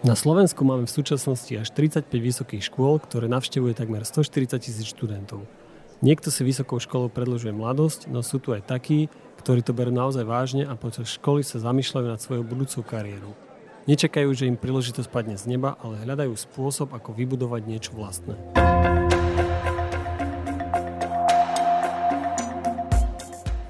Na Slovensku máme v súčasnosti až 35 vysokých škôl, ktoré navštevuje takmer 140 tisíc študentov. Niekto si vysokou školou predlžuje mladosť, no sú tu aj takí, ktorí to berú naozaj vážne a počas školy sa zamýšľajú nad svojou budúcou kariérou. Nečakajú, že im príležitosť padne z neba, ale hľadajú spôsob, ako vybudovať niečo vlastné.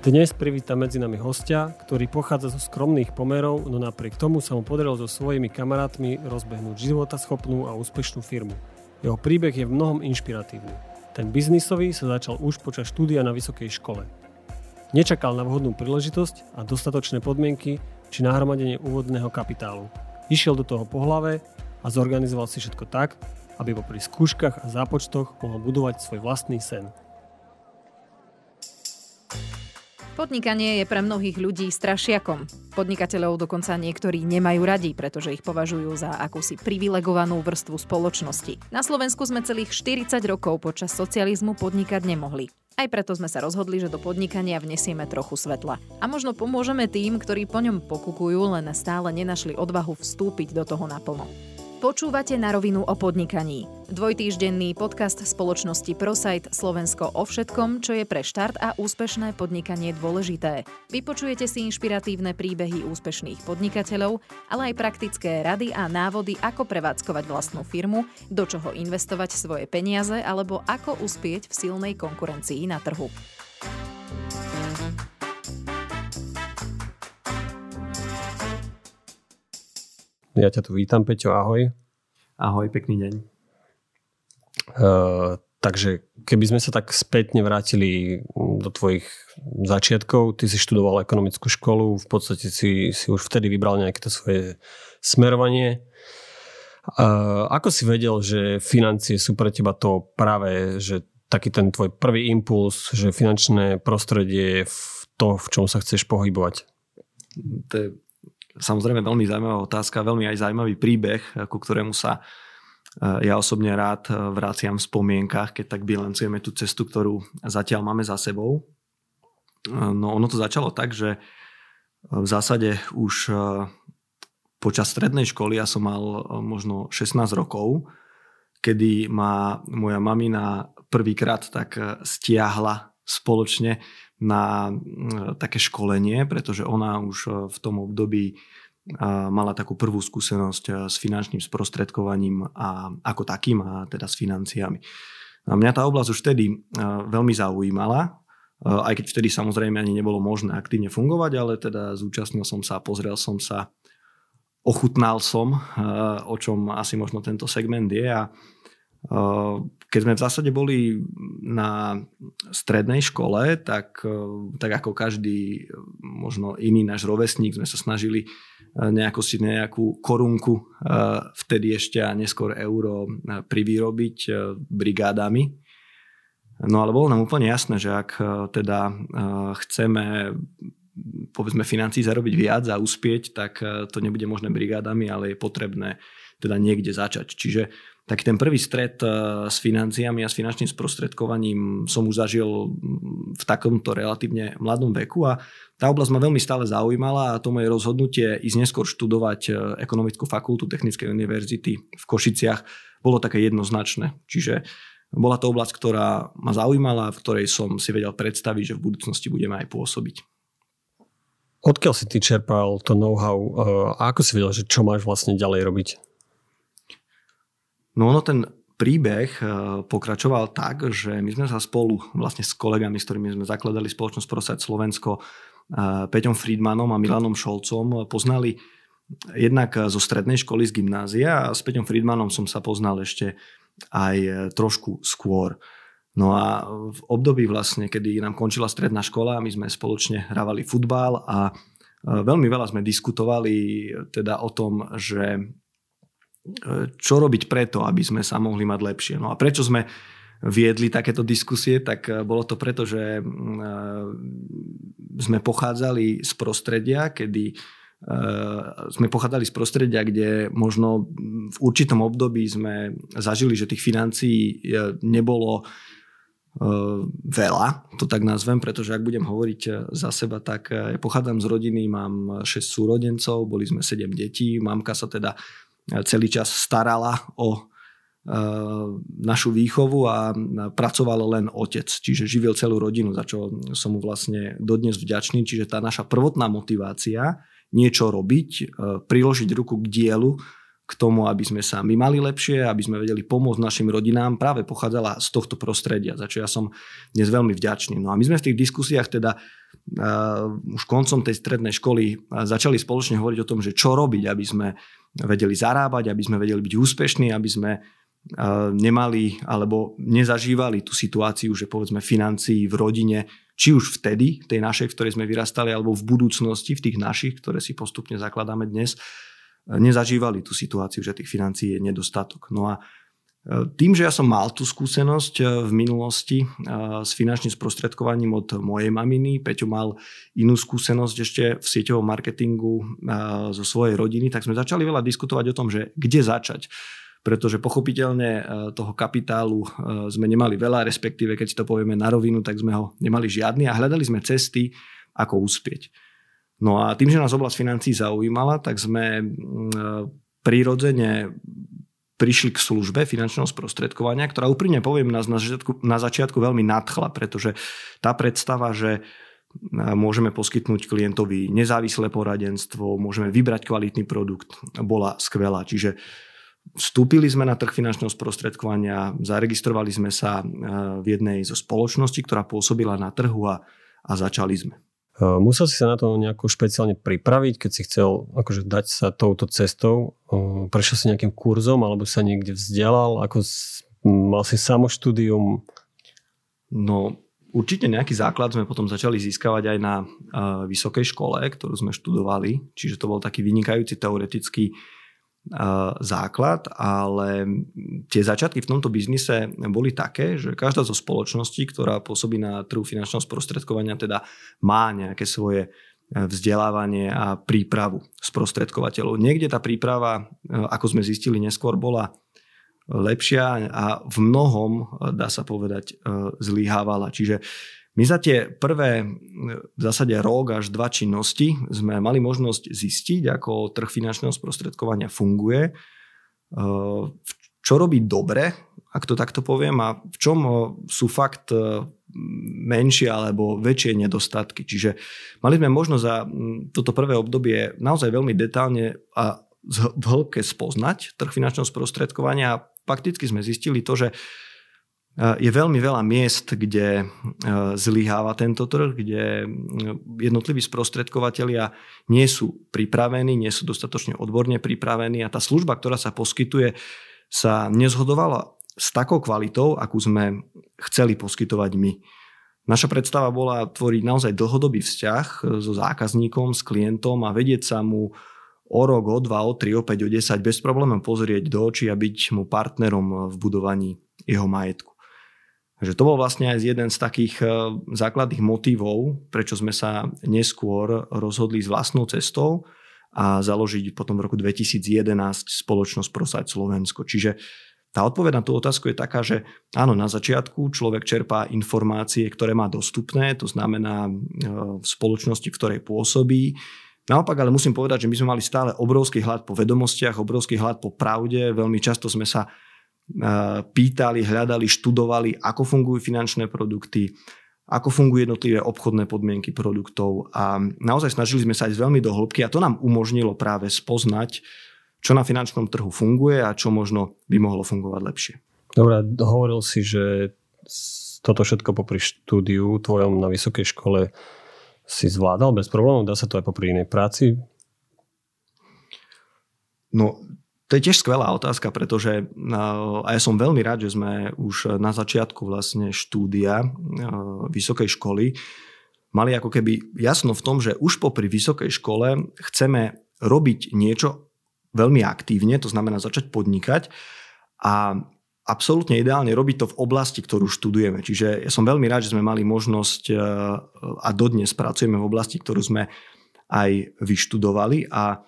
Dnes privíta medzi nami hostia, ktorý pochádza zo skromných pomerov, no napriek tomu sa mu podarilo so svojimi kamarátmi rozbehnúť životaschopnú a úspešnú firmu. Jeho príbeh je v mnohom inšpiratívny. Ten biznisový sa začal už počas štúdia na vysokej škole. Nečakal na vhodnú príležitosť a dostatočné podmienky či nahromadenie úvodného kapitálu. Išiel do toho po hlave a zorganizoval si všetko tak, aby popri skúškach a zápočtoch mohol budovať svoj vlastný sen. Podnikanie je pre mnohých ľudí strašiakom. Podnikateľov dokonca niektorí nemajú radi, pretože ich považujú za akúsi privilegovanú vrstvu spoločnosti. Na Slovensku sme celých 40 rokov počas socializmu podnikať nemohli. Aj preto sme sa rozhodli, že do podnikania vnesieme trochu svetla. A možno pomôžeme tým, ktorí po ňom pokukujú, len stále nenašli odvahu vstúpiť do toho naplno. Počúvate na rovinu o podnikaní. Dvojtýždenný podcast spoločnosti ProSite Slovensko o všetkom, čo je pre štart a úspešné podnikanie dôležité. Vypočujete si inšpiratívne príbehy úspešných podnikateľov, ale aj praktické rady a návody, ako prevádzkovať vlastnú firmu, do čoho investovať svoje peniaze alebo ako uspieť v silnej konkurencii na trhu. Ja ťa tu vítam, Peťo, ahoj. Ahoj, pekný deň. Uh, takže keby sme sa tak spätne vrátili do tvojich začiatkov, ty si študoval ekonomickú školu, v podstate si, si už vtedy vybral nejaké to svoje smerovanie. Uh, ako si vedel, že financie sú pre teba to práve, že taký ten tvoj prvý impuls, že finančné prostredie je v to, v čom sa chceš pohybovať? To je samozrejme veľmi zaujímavá otázka, veľmi aj zaujímavý príbeh, ku ktorému sa e, ja osobne rád e, vraciam v spomienkach, keď tak bilancujeme tú cestu, ktorú zatiaľ máme za sebou. No ono to začalo tak, že v zásade už počas strednej školy ja som mal možno 16 rokov, kedy ma moja mamina prvýkrát tak stiahla spoločne na také školenie, pretože ona už e, v tom období e, mala takú prvú skúsenosť e, s finančným sprostredkovaním a ako takým a teda s financiami. A mňa tá oblasť už vtedy veľmi zaujímala, aj keď vtedy samozrejme ani nebolo možné aktívne fungovať, ale teda zúčastnil som sa, pozrel som sa, ochutnal som, o čom asi možno tento segment je a keď sme v zásade boli na strednej škole, tak, tak ako každý možno iný náš rovesník sme sa snažili nejako si nejakú korunku vtedy ešte a neskôr euro privýrobiť brigádami. No ale bolo nám úplne jasné, že ak teda chceme povedzme financí zarobiť viac a uspieť, tak to nebude možné brigádami, ale je potrebné teda niekde začať. Čiže tak ten prvý stret eh, s financiami a s finančným sprostredkovaním som už zažil mm, v takomto relatívne mladom veku a tá oblasť ma veľmi stále zaujímala a to moje rozhodnutie ísť neskôr študovať eh, ekonomickú fakultu Technickej univerzity v Košiciach bolo také jednoznačné. Čiže bola to oblasť, ktorá ma zaujímala, v ktorej som si vedel predstaviť, že v budúcnosti budeme aj pôsobiť. Odkiaľ si ty čerpal to know-how eh, a ako si vedel, že čo máš vlastne ďalej robiť? No ono ten príbeh eh, pokračoval tak, že my sme sa spolu vlastne s kolegami, s ktorými sme zakladali spoločnosť Prosať Slovensko, eh, Peťom Friedmanom a Milanom Šolcom poznali jednak zo strednej školy z gymnázia a s Peťom Friedmanom som sa poznal ešte aj eh, trošku skôr. No a v období vlastne, kedy nám končila stredná škola, my sme spoločne hrávali futbal a veľmi veľa sme diskutovali teda o tom, že čo robiť preto, aby sme sa mohli mať lepšie. No a prečo sme viedli takéto diskusie, tak eh, bolo to preto, že mm, eh, sme pochádzali z prostredia, kedy eh, sme pochádzali z prostredia, kde možno v určitom období sme zažili, že tých financií nebolo veľa, to tak nazvem, pretože ak budem hovoriť za seba, tak ja pochádzam z rodiny, mám 6 súrodencov, boli sme 7 detí, mamka sa teda celý čas starala o našu výchovu a pracoval len otec, čiže živil celú rodinu, za čo som mu vlastne dodnes vďačný. Čiže tá naša prvotná motivácia niečo robiť, priložiť ruku k dielu, k tomu, aby sme sa my mali lepšie, aby sme vedeli pomôcť našim rodinám, práve pochádzala z tohto prostredia, za čo ja som dnes veľmi vďačný. No a my sme v tých diskusiách teda uh, už koncom tej strednej školy začali spoločne hovoriť o tom, že čo robiť, aby sme vedeli zarábať, aby sme vedeli byť úspešní, aby sme uh, nemali alebo nezažívali tú situáciu, že povedzme financií v rodine, či už vtedy, tej našej, v ktorej sme vyrastali, alebo v budúcnosti, v tých našich, ktoré si postupne zakladáme dnes, nezažívali tú situáciu, že tých financií je nedostatok. No a e, tým, že ja som mal tú skúsenosť e, v minulosti e, s finančným sprostredkovaním od mojej maminy, Peťo mal inú skúsenosť ešte v sieťovom marketingu zo svojej rodiny, tak sme začali veľa diskutovať o tom, že kde začať. Pretože pochopiteľne toho kapitálu sme nemali veľa, respektíve keď to povieme na rovinu, tak sme ho nemali žiadny a hľadali sme cesty, ako uspieť. No a tým, že nás oblasť financí zaujímala, tak sme prirodzene prišli k službe finančného sprostredkovania, ktorá úprimne poviem nás na začiatku, na začiatku veľmi nadchla, pretože tá predstava, že môžeme poskytnúť klientovi nezávislé poradenstvo, môžeme vybrať kvalitný produkt, bola skvelá. Čiže vstúpili sme na trh finančného sprostredkovania, zaregistrovali sme sa v jednej zo spoločností, ktorá pôsobila na trhu a, a začali sme. Musel si sa na to nejako špeciálne pripraviť, keď si chcel akože dať sa touto cestou? Prešiel si nejakým kurzom alebo sa niekde vzdelal? Ako mal si samoštúdium? No, určite nejaký základ sme potom začali získavať aj na vysokej škole, ktorú sme študovali. Čiže to bol taký vynikajúci teoretický základ, ale tie začiatky v tomto biznise boli také, že každá zo spoločností, ktorá pôsobí na trhu finančného sprostredkovania, teda má nejaké svoje e, vzdelávanie a prípravu sprostredkovateľov. Niekde tá príprava, e, ako sme zistili neskôr, bola lepšia a v mnohom, dá sa povedať, e, zlyhávala. Čiže my za tie prvé v zásade rok až dva činnosti sme mali možnosť zistiť, ako trh finančného sprostredkovania funguje, eh, čo robí dobre, ak to takto poviem, a v čom sú fakt eh, menšie alebo väčšie nedostatky. Čiže mali sme možnosť za toto prvé obdobie naozaj veľmi detálne a v hĺbke spoznať trh finančného sprostredkovania a fakticky sme zistili to, že je veľmi veľa miest, kde zlyháva tento trh, kde jednotliví sprostredkovateľia nie sú pripravení, nie sú dostatočne odborne pripravení a tá služba, ktorá sa poskytuje, sa nezhodovala s takou kvalitou, akú sme chceli poskytovať my. Naša predstava bola tvoriť naozaj dlhodobý vzťah so zákazníkom, s klientom a vedieť sa mu o rok, o dva, o tri, o päť, o desať bez problémov pozrieť do očí a byť mu partnerom v budovaní jeho majetku. Takže to bol vlastne aj jeden z takých e, základných motivov, prečo sme sa neskôr rozhodli s vlastnou cestou a založiť potom v roku 2011 spoločnosť Prosať Slovensko. Čiže tá odpoveď na tú otázku je taká, že áno, na začiatku človek čerpá informácie, ktoré má dostupné, to znamená e, v spoločnosti, v ktorej pôsobí. Naopak, ale musím povedať, že my sme mali stále obrovský hlad po vedomostiach, obrovský hlad po pravde. Veľmi často sme sa pýtali, hľadali, študovali, ako fungujú finančné produkty, ako fungujú jednotlivé obchodné podmienky produktov a naozaj snažili sme sa ísť veľmi do hĺbky a to nám umožnilo práve spoznať, čo na finančnom trhu funguje a čo možno by mohlo fungovať lepšie. Dobre, hovoril si, že toto všetko popri štúdiu tvojom na vysokej škole si zvládal bez problémov? Dá sa to aj popri inej práci? No, to je tiež skvelá otázka, pretože a ja som veľmi rád, že sme už na začiatku vlastne štúdia vysokej školy mali ako keby jasno v tom, že už popri vysokej škole chceme robiť niečo veľmi aktívne, to znamená začať podnikať a absolútne ideálne robiť to v oblasti, ktorú študujeme. Čiže ja som veľmi rád, že sme mali možnosť a dodnes pracujeme v oblasti, ktorú sme aj vyštudovali a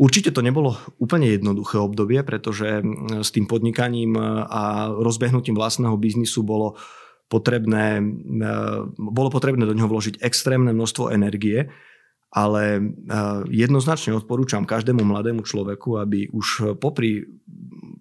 Určite to nebolo úplne jednoduché obdobie, pretože s tým podnikaním a rozbehnutím vlastného biznisu bolo potrebné, bolo potrebné do neho vložiť extrémne množstvo energie ale jednoznačne odporúčam každému mladému človeku, aby už popri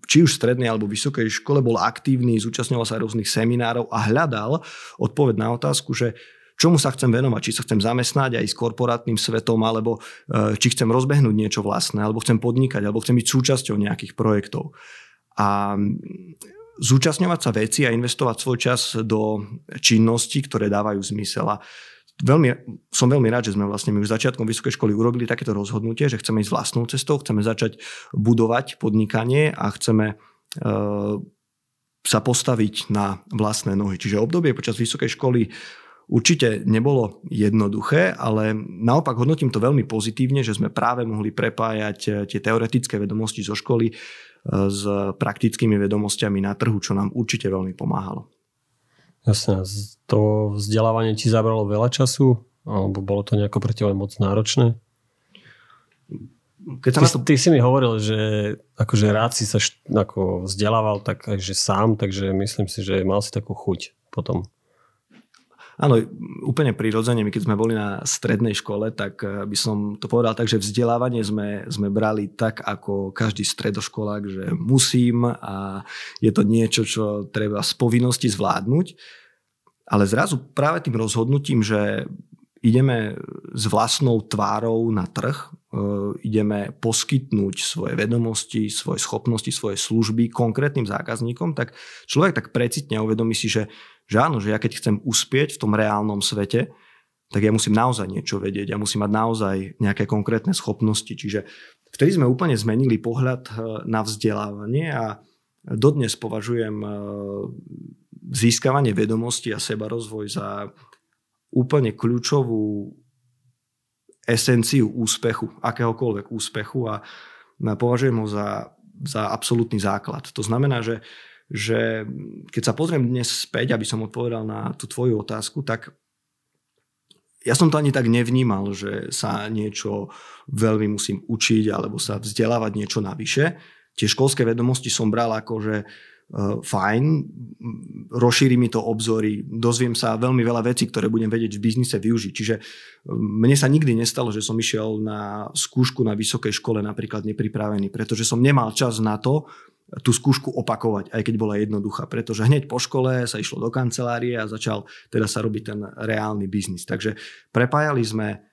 či už strednej alebo vysokej škole bol aktívny, zúčastňoval sa rôznych seminárov a hľadal odpoveď na otázku, že čomu sa chcem venovať, či sa chcem zamestnať aj s korporátnym svetom, alebo e, či chcem rozbehnúť niečo vlastné, alebo chcem podnikať, alebo chcem byť súčasťou nejakých projektov. A zúčastňovať sa veci a investovať svoj čas do činností, ktoré dávajú zmysel. A veľmi, som veľmi rád, že sme vlastne my už začiatkom vysokej školy urobili takéto rozhodnutie, že chceme ísť vlastnou cestou, chceme začať budovať podnikanie a chceme e, sa postaviť na vlastné nohy. Čiže obdobie počas vysokej školy určite nebolo jednoduché, ale naopak hodnotím to veľmi pozitívne, že sme práve mohli prepájať e, tie teoretické vedomosti zo školy s praktickými vedomosťami na trhu, čo nám určite veľmi pomáhalo. Jasne, to vzdelávanie ti zabralo veľa času? Alebo bolo to nejako pre teba moc náročné? Keď ty, to... ty si mi hovoril, že akože rád si sa št, ako vzdelával tak, že sám, takže myslím si, že mal si takú chuť potom. Áno, úplne prirodzene, my keď sme boli na strednej škole, tak eh, by som to povedal tak, že vzdelávanie sme, sme brali tak, ako každý stredoškolák, že musím a je to niečo, čo treba z povinnosti zvládnuť. Ale zrazu práve tým rozhodnutím, že ideme s vlastnou tvárou na trh, ideme poskytnúť svoje vedomosti, svoje schopnosti, svoje služby konkrétnym zákazníkom, tak človek tak precitne uvedomí si, že že áno, že ja keď chcem uspieť v tom reálnom svete, tak ja musím naozaj niečo vedieť, ja musím mať naozaj nejaké konkrétne schopnosti. Čiže vtedy sme úplne zmenili pohľad eh, na vzdelávanie a dodnes považujem eh, získavanie vedomosti a sebarozvoj za úplne kľúčovú esenciu úspechu, akéhokoľvek úspechu a považujem ho za, za absolútny základ. To znamená, že že keď sa pozriem dnes späť, aby som odpovedal na tú tvoju otázku, tak ja som to ani tak nevnímal, že sa niečo veľmi musím učiť alebo sa vzdelávať niečo navyše. Tie školské vedomosti som bral ako, že fajn, rozšíri mi to obzory, dozviem sa veľmi veľa vecí, ktoré budem vedieť v biznise využiť. Čiže mne sa nikdy nestalo, že som išiel na skúšku na vysokej škole napríklad nepripravený, pretože som nemal čas na to, tú skúšku opakovať, aj keď bola jednoduchá, pretože hneď po škole sa išlo do kancelárie a začal teda sa robiť ten reálny biznis. Takže prepájali sme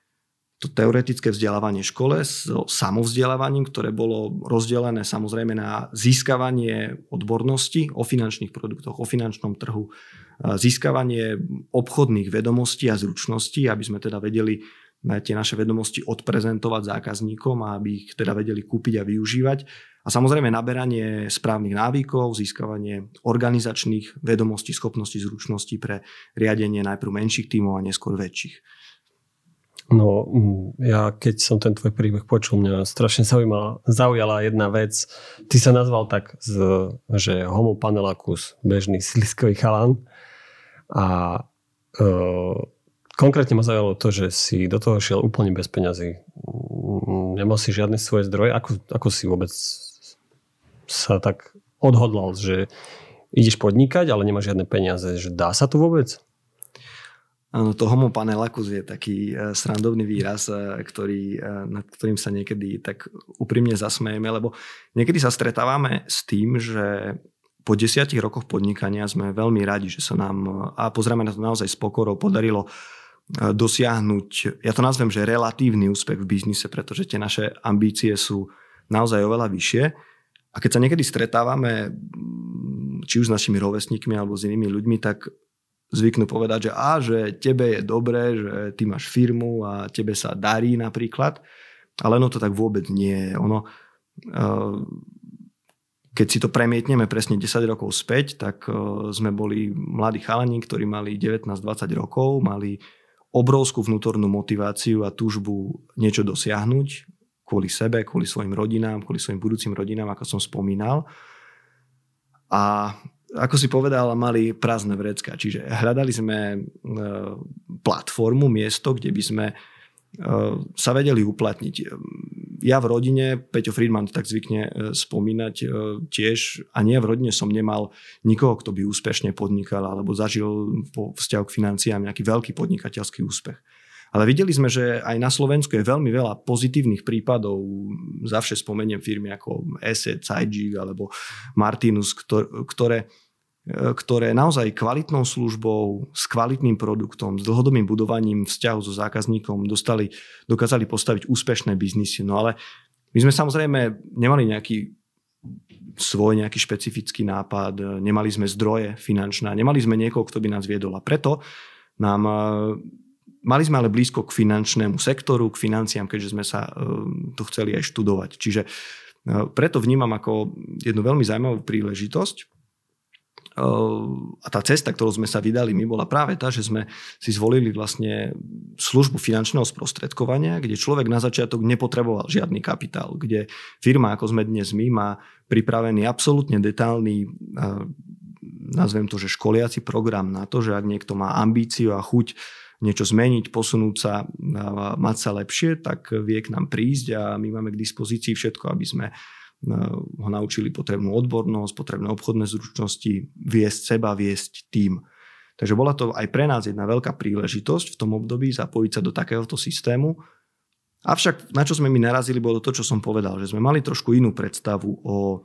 to teoretické vzdelávanie v škole s samovzdelávaním, ktoré bolo rozdelené samozrejme na získavanie odbornosti o finančných produktoch, o finančnom trhu, získavanie obchodných vedomostí a zručností, aby sme teda vedeli tie naše vedomosti odprezentovať zákazníkom a aby ich teda vedeli kúpiť a využívať a samozrejme naberanie správnych návykov, získavanie organizačných vedomostí, schopností, zručností pre riadenie najprv menších tímov a neskôr väčších. No, mm, ja keď som ten tvoj príbeh počul, mňa strašne zaujímala, zaujala jedna vec. Ty sa nazval tak, že homo panelacus, bežný siliskový chalan. A e, konkrétne ma zaujalo to, že si do toho šiel úplne bez peňazí. Mm, nemal si žiadne svoje zdroje. Ako, ako si vôbec sa tak odhodlal, že ideš podnikať, ale nemáš žiadne peniaze. Že dá sa to vôbec? Áno, to homo panelakus je taký e, srandovný výraz, e, ktorý, e, nad ktorým sa niekedy tak úprimne zasmejeme, lebo niekedy sa stretávame s tým, že po desiatich rokoch podnikania sme veľmi radi, že sa nám, a pozrieme na to naozaj s pokorou, podarilo dosiahnuť, ja to nazvem, že relatívny úspech v biznise, pretože tie naše ambície sú naozaj oveľa vyššie. A keď sa niekedy stretávame, či už s našimi rovesníkmi alebo s inými ľuďmi, tak zvyknú povedať, že a, že tebe je dobré, že ty máš firmu a tebe sa darí napríklad. Ale ono to tak vôbec nie je. Ono, eh, keď si to premietneme presne 10 rokov späť, tak eh, sme boli mladí chalani, ktorí mali 19-20 rokov, mali obrovskú vnútornú motiváciu a túžbu niečo dosiahnuť, kvôli sebe, kvôli svojim rodinám, kvôli svojim budúcim rodinám, ako som spomínal. A ako si povedal, mali prázdne vrecka. Čiže hľadali sme e, platformu, miesto, kde by sme e, sa vedeli uplatniť. Ja v rodine, Peťo Friedman tak zvykne e, spomínať tiež, a nie v rodine som nemal nikoho, kto by úspešne podnikal alebo zažil po vzťahu k financiám nejaký veľký podnikateľský úspech. Ale videli sme, že aj na Slovensku je veľmi veľa pozitívnych prípadov. Zavše spomeniem firmy ako Asset, Sajig alebo Martinus, ktoré, ktoré naozaj kvalitnou službou, s kvalitným produktom, s dlhodobým budovaním vzťahu so zákazníkom dostali, dokázali postaviť úspešné biznisy. No ale my sme samozrejme nemali nejaký svoj nejaký špecifický nápad, nemali sme zdroje finančné, nemali sme niekoho, kto by nás viedol. A preto nám Mali sme ale blízko k finančnému sektoru, k financiám, keďže sme sa to chceli aj študovať. Čiže preto vnímam ako jednu veľmi zaujímavú príležitosť. A tá cesta, ktorou sme sa vydali, my bola práve tá, že sme si zvolili vlastne službu finančného sprostredkovania, kde človek na začiatok nepotreboval žiadny kapitál, kde firma, ako sme dnes my, má pripravený absolútne detálny nazvem to, že školiaci program na to, že ak niekto má ambíciu a chuť niečo zmeniť, posunúť sa, mať sa lepšie, tak vie k nám prísť a my máme k dispozícii všetko, aby sme ho naučili potrebnú odbornosť, potrebné obchodné zručnosti, viesť seba, viesť tým. Takže bola to aj pre nás jedna veľká príležitosť v tom období zapojiť sa do takéhoto systému. Avšak na čo sme my narazili, bolo to, čo som povedal, že sme mali trošku inú predstavu o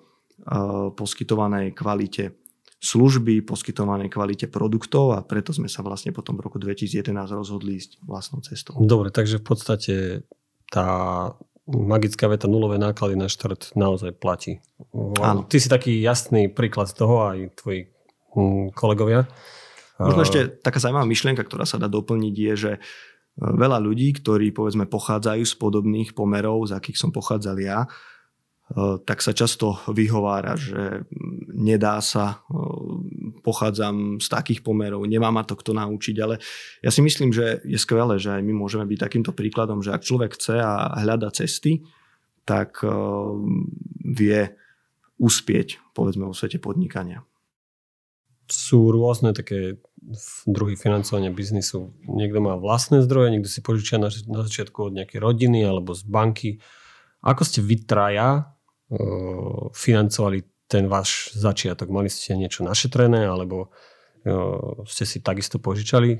poskytovanej kvalite služby, poskytovanej kvalite produktov a preto sme sa vlastne potom v roku 2011 rozhodli ísť vlastnou cestou. Dobre, takže v podstate tá magická veta nulové náklady na štart naozaj platí. Áno. Ty si taký jasný príklad z toho aj tvoji hm, kolegovia. Možno ešte taká zaujímavá myšlienka, ktorá sa dá doplniť je, že veľa ľudí, ktorí povedzme pochádzajú z podobných pomerov, z akých som pochádzal ja, tak sa často vyhovára, že nedá sa, eh, pochádzam z takých pomerov, nemá ma to kto naučiť, ale ja si myslím, že je skvelé, že aj my môžeme byť takýmto príkladom, že ak človek chce a hľada cesty, tak eh, vie uspieť, povedzme, vo svete podnikania. Sú rôzne také druhy financovania biznisu. Niekto má vlastné zdroje, niekto si požičia na začiatku od nejakej rodiny alebo z banky. Ako ste vy traja financovali ten váš začiatok? Mali ste niečo našetrené alebo ste si takisto požičali?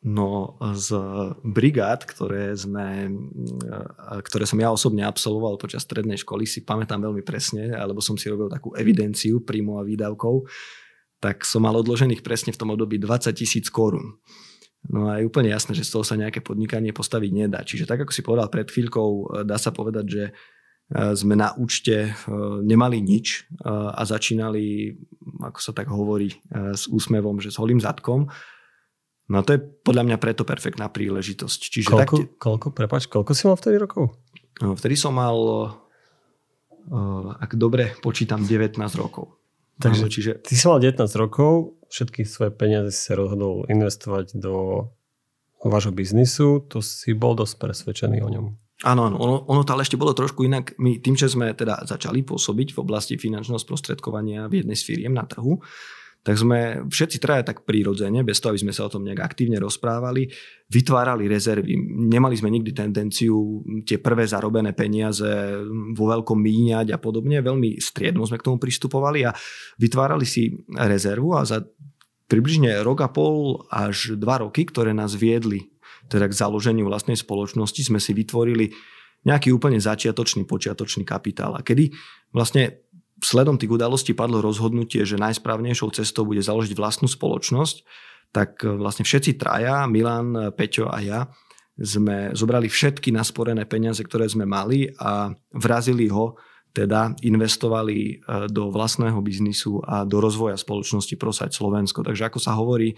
No z brigád, ktoré, sme, ktoré som ja osobne absolvoval počas strednej školy, si pamätám veľmi presne, alebo som si robil takú evidenciu príjmov a výdavkov, tak som mal odložených presne v tom období 20 tisíc korún. No a je úplne jasné, že z toho sa nejaké podnikanie postaviť nedá. Čiže tak, ako si povedal pred chvíľkou, dá sa povedať, že Eh, sme na účte eh, nemali nič a začínali, ako sa tak hovorí, s úsmevom, že s holým zadkom. No to je podľa mňa preto perfektná príležitosť. Čiže koľko, tak... koľko, prepáč, koľko si mal vtedy rokov? No, vtedy som mal, ak dobre počítam, 19 rokov. Takže no, čiže... ty si mal 19 rokov, všetky svoje peniaze si sa rozhodol investovať do vášho biznisu, to si bol dosť presvedčený o ňom. Áno, áno, ono, ono to ale ešte bolo trošku inak. My tým, že sme teda začali pôsobiť v oblasti finančného sprostredkovania v jednej z firiem na trhu, tak sme všetci traja tak prírodzene, bez toho, aby sme sa o tom nejak aktívne rozprávali, vytvárali rezervy. Nemali sme nikdy tendenciu tie prvé zarobené peniaze vo veľkom míňať a podobne. Veľmi striedno sme k tomu pristupovali a vytvárali si rezervu a za približne rok a pol až dva roky, ktoré nás viedli teda k založeniu vlastnej spoločnosti sme si vytvorili nejaký úplne začiatočný, počiatočný kapitál. A kedy vlastne sledom tých udalostí padlo rozhodnutie, že najsprávnejšou cestou bude založiť vlastnú spoločnosť, tak e, vlastne všetci traja, Milan, Peťo a ja, sme zobrali všetky nasporené peniaze, ktoré sme mali a vrazili ho, teda investovali e, do vlastného biznisu a do rozvoja spoločnosti Prosať Slovensko. Takže ako sa hovorí, e,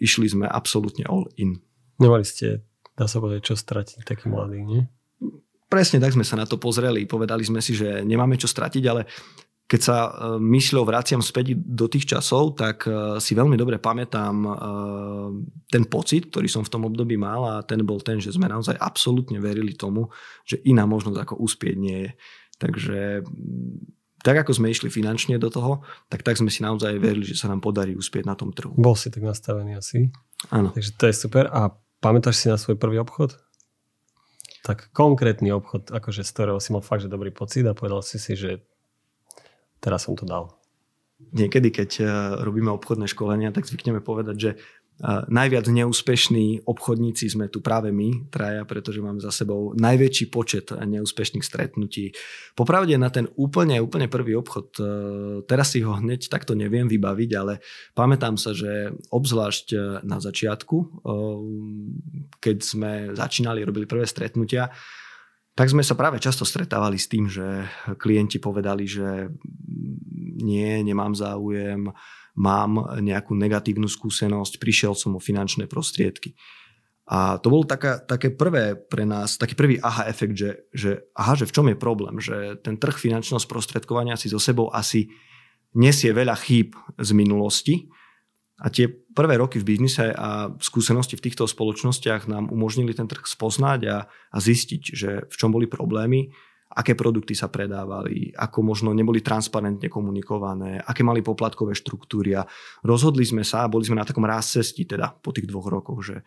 išli sme absolútne all in. Nemali ste, dá sa povedať, čo stratiť taký mladý, nie? Presne tak sme sa na to pozreli. Povedali sme si, že nemáme čo stratiť, ale keď sa e, mysľou vraciam späť do tých časov, tak e, si veľmi dobre pamätám e, ten pocit, ktorý som v tom období mal a ten bol ten, že sme naozaj absolútne verili tomu, že iná možnosť ako uspieť nie je. Takže tak ako sme išli finančne do toho, tak tak sme si naozaj verili, že sa nám podarí uspieť na tom trhu. Bol si tak nastavený asi. Áno. Takže to je super. A Pamätáš si na svoj prvý obchod? Tak konkrétny obchod, akože z ktorého si mal fakt, že dobrý pocit a povedal si si, že teraz som to dal. Niekedy, keď eh, robíme obchodné školenia, tak zvykneme povedať, že najviac neúspešní obchodníci sme tu práve my, traja, pretože máme za sebou najväčší počet neúspešných stretnutí. Popravde na ten úplne, úplne prvý obchod, e, teraz si ho hneď takto neviem vybaviť, ale pamätám sa, že obzvlášť e, na začiatku, e, keď sme začínali, robili prvé stretnutia, tak sme sa práve často stretávali s tým, že klienti povedali, že nie, nemám záujem, mám nejakú negatívnu skúsenosť, prišiel som o finančné prostriedky. A to bol taká, také prvé pre nás, taký prvý aha efekt, že, že aha, že v čom je problém, že ten trh finančného sprostredkovania si so sebou asi nesie veľa chýb z minulosti a tie prvé roky v biznise a skúsenosti v týchto spoločnostiach nám umožnili ten trh spoznať a, a zistiť, že v čom boli problémy aké produkty sa predávali, ako možno neboli transparentne komunikované, aké mali poplatkové štruktúry a rozhodli sme sa a boli sme na takom ráz cesti teda po tých dvoch rokoch, že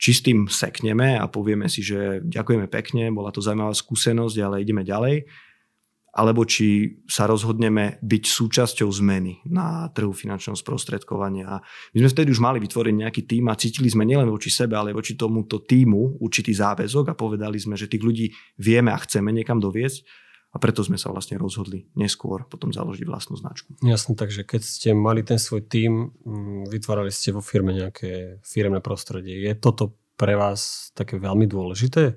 či s tým sekneme a povieme si, že ďakujeme pekne, bola to zaujímavá skúsenosť, ale ideme ďalej alebo či sa rozhodneme byť súčasťou zmeny na trhu finančného sprostredkovania. My sme vtedy už mali vytvoriť nejaký tým a cítili sme nielen voči sebe, ale voči tomuto týmu určitý záväzok a povedali sme, že tých ľudí vieme a chceme niekam doviesť a preto sme sa vlastne rozhodli neskôr potom založiť vlastnú značku. Jasne, takže keď ste mali ten svoj tím, mm, vytvárali ste vo firme nejaké firemné prostredie. Je toto pre vás také veľmi dôležité?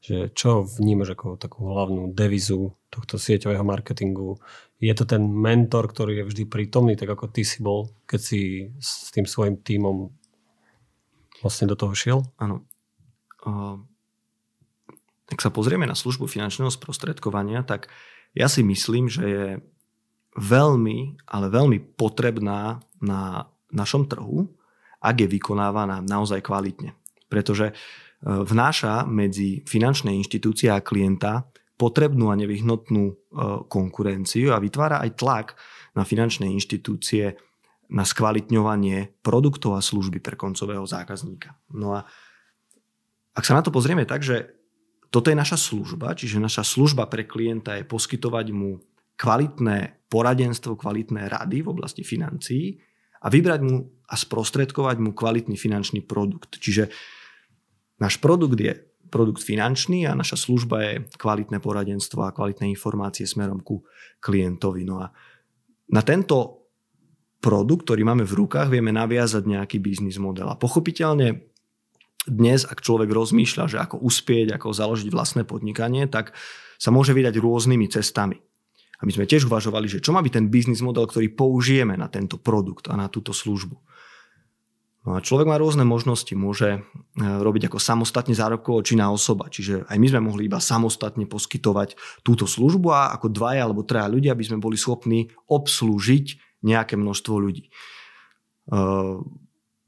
Že čo vnímaš ako takú hlavnú devizu tohto sieťového marketingu? Je to ten mentor, ktorý je vždy prítomný, tak ako ty si bol, keď si s tým svojim tímom vlastne do toho šiel? Áno. Ak sa pozrieme na službu finančného sprostredkovania, tak ja si myslím, že je veľmi, ale veľmi potrebná na našom trhu, ak je vykonávaná naozaj kvalitne. Pretože uh, vnáša medzi finančné inštitúcie a klienta potrebnú a nevyhnutnú e, konkurenciu a vytvára aj tlak na finančné inštitúcie na skvalitňovanie produktov a služby pre koncového zákazníka. No a ak sa na to pozrieme tak, že toto je naša služba, čiže naša služba pre klienta je poskytovať mu kvalitné poradenstvo, kvalitné rady v oblasti financií a vybrať mu a sprostredkovať mu kvalitný finančný produkt. Čiže Náš produkt je produkt finančný a naša služba je kvalitné poradenstvo a kvalitné informácie smerom ku klientovi. No a na tento produkt, ktorý máme v rukách, vieme naviazať nejaký biznis model. A pochopiteľne dnes, ak človek rozmýšľa, že ako uspieť, ako založiť vlastné podnikanie, tak sa môže vydať rôznymi cestami. A my sme tiež uvažovali, že čo má byť ten biznis model, ktorý použijeme na tento produkt a na túto službu. No a človek má rôzne možnosti. Môže e, robiť ako samostatne zárobkovo činná osoba. Čiže aj my sme mohli iba samostatne poskytovať túto službu a ako dvaja alebo traja ľudia by sme boli schopní obslúžiť nejaké množstvo ľudí. E,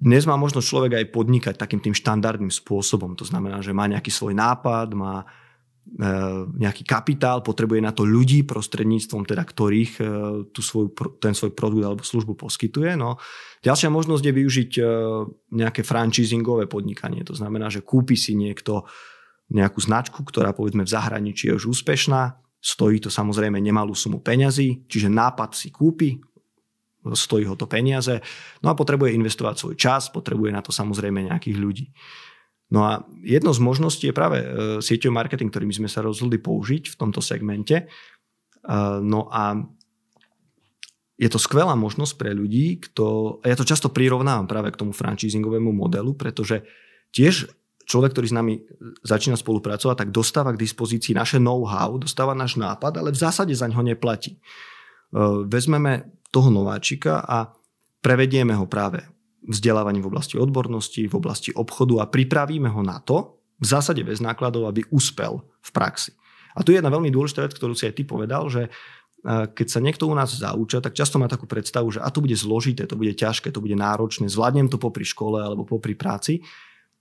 dnes má možnosť človek aj podnikať takým tým štandardným spôsobom. To znamená, že má nejaký svoj nápad, má nejaký kapitál, potrebuje na to ľudí, prostredníctvom teda ktorých e, tú svoju, ten svoj produkt alebo službu poskytuje. No. Ďalšia možnosť je využiť e, nejaké franchisingové podnikanie. To znamená, že kúpi si niekto nejakú značku, ktorá povedzme v zahraničí je už úspešná, stojí to samozrejme nemalú sumu peňazí, čiže nápad si kúpi, stojí ho to peniaze, no a potrebuje investovať svoj čas, potrebuje na to samozrejme nejakých ľudí. No a jedno z možností je práve e, sieťový marketing, ktorý sme sa rozhodli použiť v tomto segmente. E, no a je to skvelá možnosť pre ľudí, kto, ja to často prirovnávam práve k tomu franchisingovému modelu, pretože tiež človek, ktorý s nami začína spolupracovať, tak dostáva k dispozícii naše know-how, dostáva náš nápad, ale v zásade za ňo neplatí. E, vezmeme toho nováčika a prevedieme ho práve vzdelávaním v oblasti odbornosti, v oblasti obchodu a pripravíme ho na to, v zásade bez nákladov, aby uspel v praxi. A tu je jedna veľmi dôležitá vec, ktorú si aj ty povedal, že e, keď sa niekto u nás zaučia, tak často má takú predstavu, že a to bude zložité, to bude ťažké, to bude náročné, zvládnem to popri škole alebo popri práci.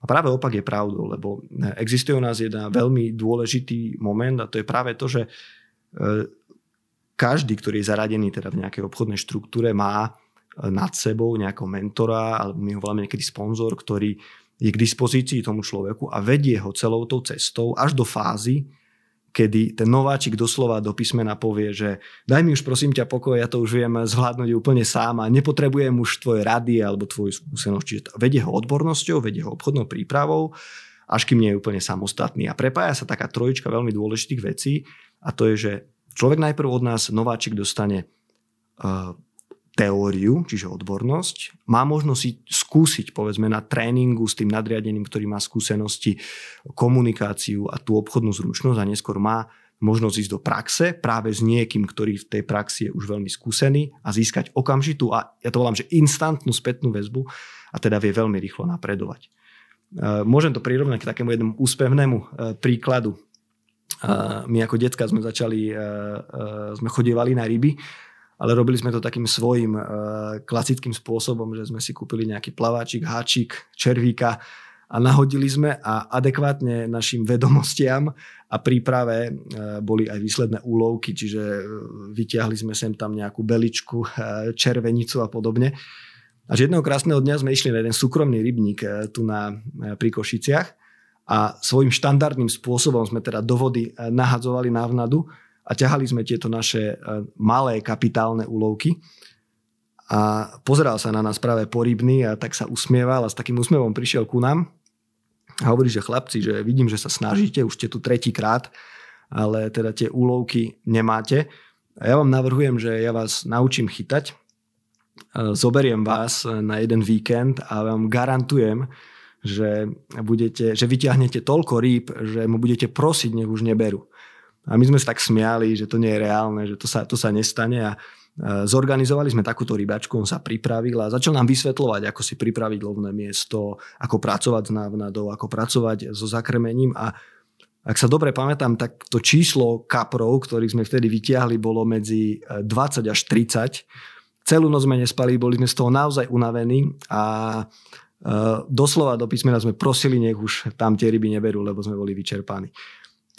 A práve opak je pravdou, lebo e, existuje u nás jeden veľmi dôležitý moment a to je práve to, že e, každý, ktorý je zaradený teda v nejakej obchodnej štruktúre, má nad sebou nejakého mentora, alebo my ho voláme niekedy sponzor, ktorý je k dispozícii tomu človeku a vedie ho celou tou cestou až do fázy, kedy ten nováčik doslova do písmena povie, že daj mi už prosím ťa pokoj, ja to už viem zvládnuť úplne sám a nepotrebujem už tvoje rady alebo tvoju skúsenosť. Čiže vedie ho odbornosťou, vedie ho obchodnou prípravou, až kým nie je úplne samostatný. A prepája sa taká trojička veľmi dôležitých vecí a to je, že človek najprv od nás, nováčik, dostane uh, teóriu, čiže odbornosť. Má možnosť si skúsiť, povedzme, na tréningu s tým nadriadeným, ktorý má skúsenosti, komunikáciu a tú obchodnú zručnosť a neskôr má možnosť ísť do praxe práve s niekým, ktorý v tej praxi je už veľmi skúsený a získať okamžitú a ja to volám, že instantnú spätnú väzbu a teda vie veľmi rýchlo napredovať. E, môžem to prirovnať k takému jednému úspevnému e, príkladu. E, my ako decka sme začali, sme chodievali na ryby ale robili sme to takým svojim uh, klasickým spôsobom, že sme si kúpili nejaký plaváčik, háčik, červíka a nahodili sme a adekvátne našim vedomostiam a príprave uh, boli aj výsledné úlovky, čiže uh, vytiahli sme sem tam nejakú beličku, červenicu a podobne. A že jedného krásneho dňa sme išli na jeden súkromný rybník tu na, pri Košiciach a svojím štandardným spôsobom sme teda do vody nahadzovali návnadu a ťahali sme tieto naše e, malé kapitálne úlovky a pozeral sa na nás práve porybný a tak sa usmieval a s takým úsmevom prišiel ku nám a hovorí, že chlapci, že vidím, že sa snažíte, už ste tu tretíkrát, ale teda tie úlovky nemáte. A ja vám navrhujem, že ja vás naučím chytať, e, zoberiem vás na jeden víkend a vám garantujem, že, budete, že vyťahnete toľko rýb, že mu budete prosiť, nech už neberú. A my sme sa tak smiali, že to nie je reálne, že to sa, to sa nestane a zorganizovali sme takúto rybačku, on sa pripravil a začal nám vysvetľovať, ako si pripraviť lovné miesto, ako pracovať s návnadou, ako pracovať so zakrmením a ak sa dobre pamätám, tak to číslo kaprov, ktorých sme vtedy vytiahli, bolo medzi 20 e, až 30. Celú noc sme nespali, boli sme z toho naozaj unavení a e, doslova do písmena sme prosili, nech už tam tie ryby neberú, lebo sme boli vyčerpaní.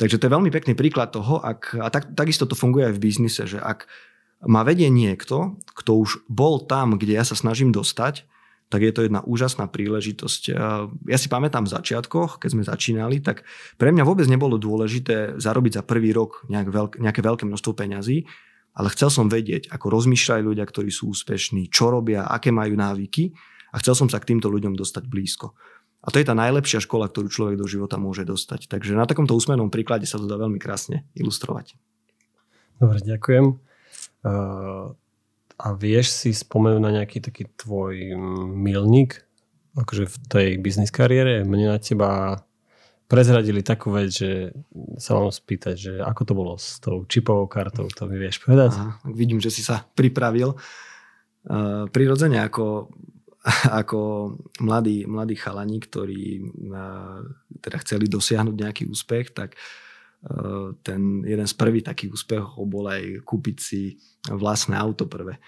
Takže to je veľmi pekný príklad toho, ak, a tak, takisto to funguje aj v biznise, že ak ma vedie niekto, kto už bol tam, kde ja sa snažím dostať, tak je to jedna úžasná príležitosť. Ja si pamätám v začiatkoch, keď sme začínali, tak pre mňa vôbec nebolo dôležité zarobiť za prvý rok nejak veľk, nejaké veľké množstvo peňazí, ale chcel som vedieť, ako rozmýšľajú ľudia, ktorí sú úspešní, čo robia, aké majú návyky a chcel som sa k týmto ľuďom dostať blízko. A to je tá najlepšia škola, ktorú človek do života môže dostať. Takže na takomto úsmenom príklade sa to dá veľmi krásne ilustrovať. Dobre, ďakujem. Uh, a vieš si spomenúť na nejaký taký tvoj milník akože v tej biznis kariére? Mne na teba prezradili takú vec, že sa vám spýtať, že ako to bolo s tou čipovou kartou, to mi vieš povedať? Aha, vidím, že si sa pripravil. Uh, prirodzene ako ako mladí, mladí chalani, ktorí teda chceli dosiahnuť nejaký úspech, tak e, ten jeden z prvých takých úspechov bol aj kúpiť si vlastné auto prvé. E,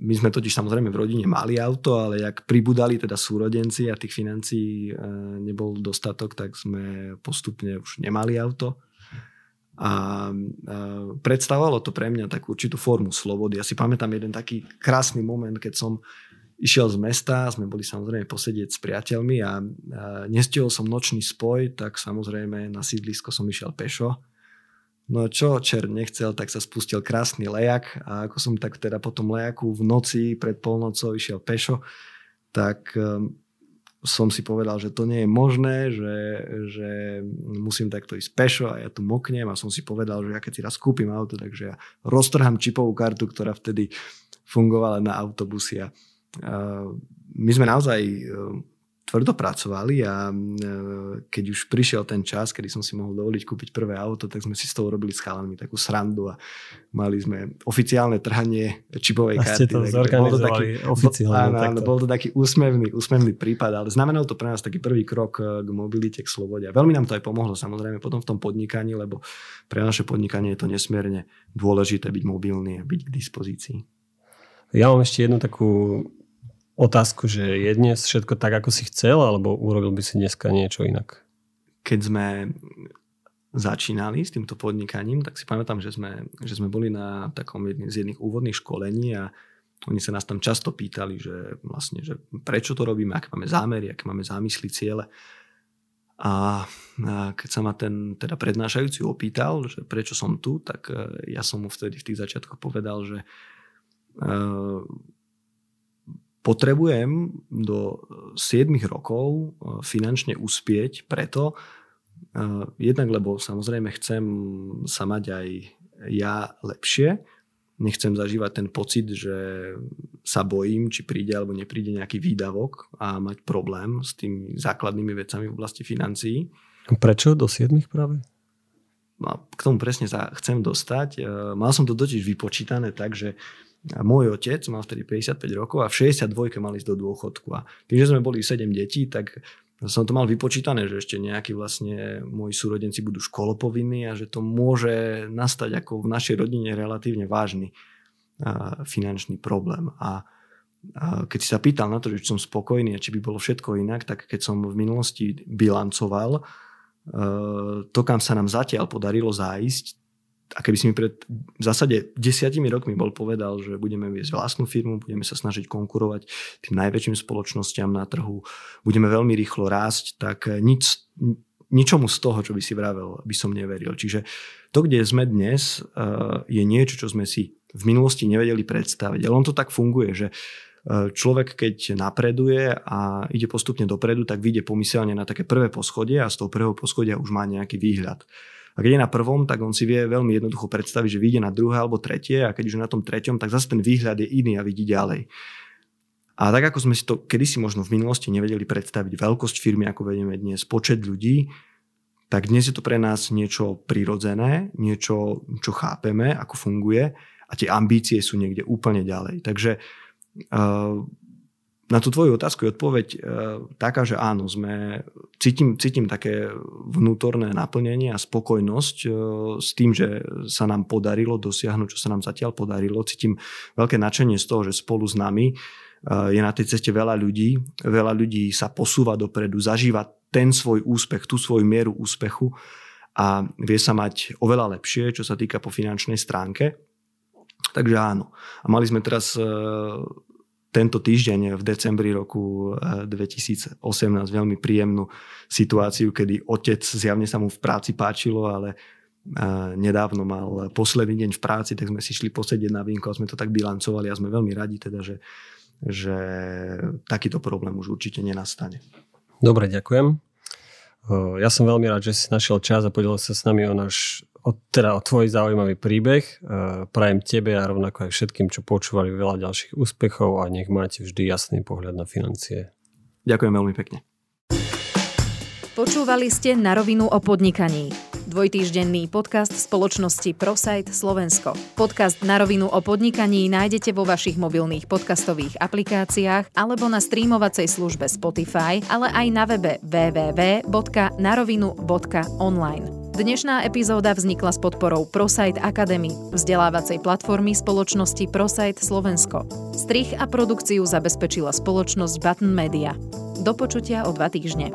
my sme totiž samozrejme v rodine mali auto, ale jak pribudali teda súrodenci a tých financií nebol dostatok, tak sme postupne už nemali auto a predstavovalo to pre mňa takú určitú formu slobody. Ja si pamätám jeden taký krásny moment, keď som išiel z mesta, sme boli samozrejme posedieť s priateľmi a, nestihol som nočný spoj, tak samozrejme na sídlisko som išiel pešo. No čo čer nechcel, tak sa spustil krásny lejak a ako som tak teda po tom lejaku v noci pred polnocou išiel pešo, tak som si povedal, že to nie je možné, že, že musím takto ísť pešo a ja tu moknem a som si povedal, že ja keď si raz kúpim auto, takže ja roztrhám čipovú kartu, ktorá vtedy fungovala na autobusy a my sme naozaj tvrdo pracovali a e, keď už prišiel ten čas, kedy som si mohol dovoliť kúpiť prvé auto, tak sme si z toho robili s chalanmi takú srandu a mali sme oficiálne trhanie čipovej a karty. Ste to bol to taký, oficiálne. Áno, áno, bol to taký úsmevný, úsmevný prípad, ale znamenalo to pre nás taký prvý krok e, k mobilite, k slobode. A veľmi nám to aj pomohlo samozrejme potom v tom podnikaní, lebo pre naše podnikanie je to nesmierne dôležité byť mobilný a byť k dispozícii. Ja mám ešte jednu takú otázku, že je dnes všetko tak, ako si chcel, alebo urobil by si dneska niečo inak? Keď sme začínali s týmto podnikaním, tak si pamätám, že sme, že sme boli na takom jedných z jedných úvodných školení a oni sa nás tam často pýtali, že vlastne, že prečo to robíme, aké máme zámery, aké máme zámysly, ciele. A keď sa ma ten teda prednášajúci opýtal, že prečo som tu, tak e, ja som mu vtedy v tých začiatkoch povedal, že e, potrebujem do 7 rokov e, finančne uspieť preto, jednak lebo samozrejme chcem sa mať aj ja lepšie, nechcem zažívať ten pocit, že sa bojím, či príde alebo nepríde nejaký výdavok a mať problém s tými základnými vecami v oblasti financií. Prečo do 7 práve? No, k tomu presne sa chcem dostať. Mal som to totiž vypočítané tak, že môj otec mal vtedy 55 rokov a v 62 mal ísť do dôchodku. A tým, že sme boli 7 detí, tak som to mal vypočítané, že ešte nejakí vlastne moji súrodenci budú školopovinní a že to môže nastať ako v našej rodine relatívne vážny finančný problém. A keď si sa pýtal na to, že som spokojný a či by bolo všetko inak, tak keď som v minulosti bilancoval to, kam sa nám zatiaľ podarilo zájsť, a keby si mi pred v zásade desiatimi rokmi bol povedal, že budeme viesť vlastnú firmu, budeme sa snažiť konkurovať tým najväčším spoločnosťam na trhu, budeme veľmi rýchlo rásť, tak nič, ničomu z toho, čo by si vravel, by som neveril. Čiže to, kde sme dnes, eh, je niečo, čo sme si v minulosti nevedeli predstaviť. Ale on to tak funguje, že eh, človek, keď napreduje a ide postupne dopredu, tak vyjde pomyselne na také prvé poschodie a z toho prvého poschodia už má nejaký výhľad. A keď je na prvom, tak on si vie veľmi jednoducho predstaviť, že vyjde na druhé alebo tretie a keď už je na tom treťom, tak zase ten výhľad je iný a vidí ďalej. A tak ako sme si to kedysi možno v minulosti nevedeli predstaviť veľkosť firmy, ako vedieme dnes, počet ľudí, tak dnes je to pre nás niečo prirodzené, niečo, čo chápeme, ako funguje a tie ambície sú niekde úplne ďalej. Takže uh, na tú tvoju otázku je odpoveď e, taká, že áno, sme, cítim, cítim také vnútorné naplnenie a spokojnosť e, s tým, že sa nám podarilo dosiahnuť, čo sa nám zatiaľ podarilo. Cítim veľké nadšenie z toho, že spolu s nami e, je na tej ceste veľa ľudí. Veľa ľudí sa posúva dopredu, zažíva ten svoj úspech, tú svoju mieru úspechu a vie sa mať oveľa lepšie, čo sa týka po finančnej stránke. Takže áno. A mali sme teraz tento týždeň v decembri roku 2018 eh, veľmi príjemnú situáciu, kedy otec zjavne sa mu v práci páčilo, ale eh, nedávno mal posledný deň v práci, tak sme si šli posedieť na vínko a sme to tak bilancovali a sme veľmi radi teda, že, že takýto problém už určite nenastane. Dobre, ďakujem. Eh, ja som veľmi rád, že si našiel čas a podielil sa s nami o náš o, teda o tvoj zaujímavý príbeh. E, prajem tebe a rovnako aj všetkým, čo počúvali veľa ďalších úspechov a nech máte vždy jasný pohľad na financie. Ďakujem veľmi pekne. Počúvali ste na rovinu o podnikaní. Dvojtýždenný podcast spoločnosti ProSite Slovensko. Podcast na rovinu o podnikaní nájdete vo vašich mobilných podcastových aplikáciách alebo na streamovacej službe Spotify, ale aj na webe www.narovinu.online. Dnešná epizóda vznikla s podporou ProSite Academy, vzdelávacej platformy spoločnosti ProSite Slovensko. Strich a produkciu zabezpečila spoločnosť Button Media. Do počutia o dva týždne.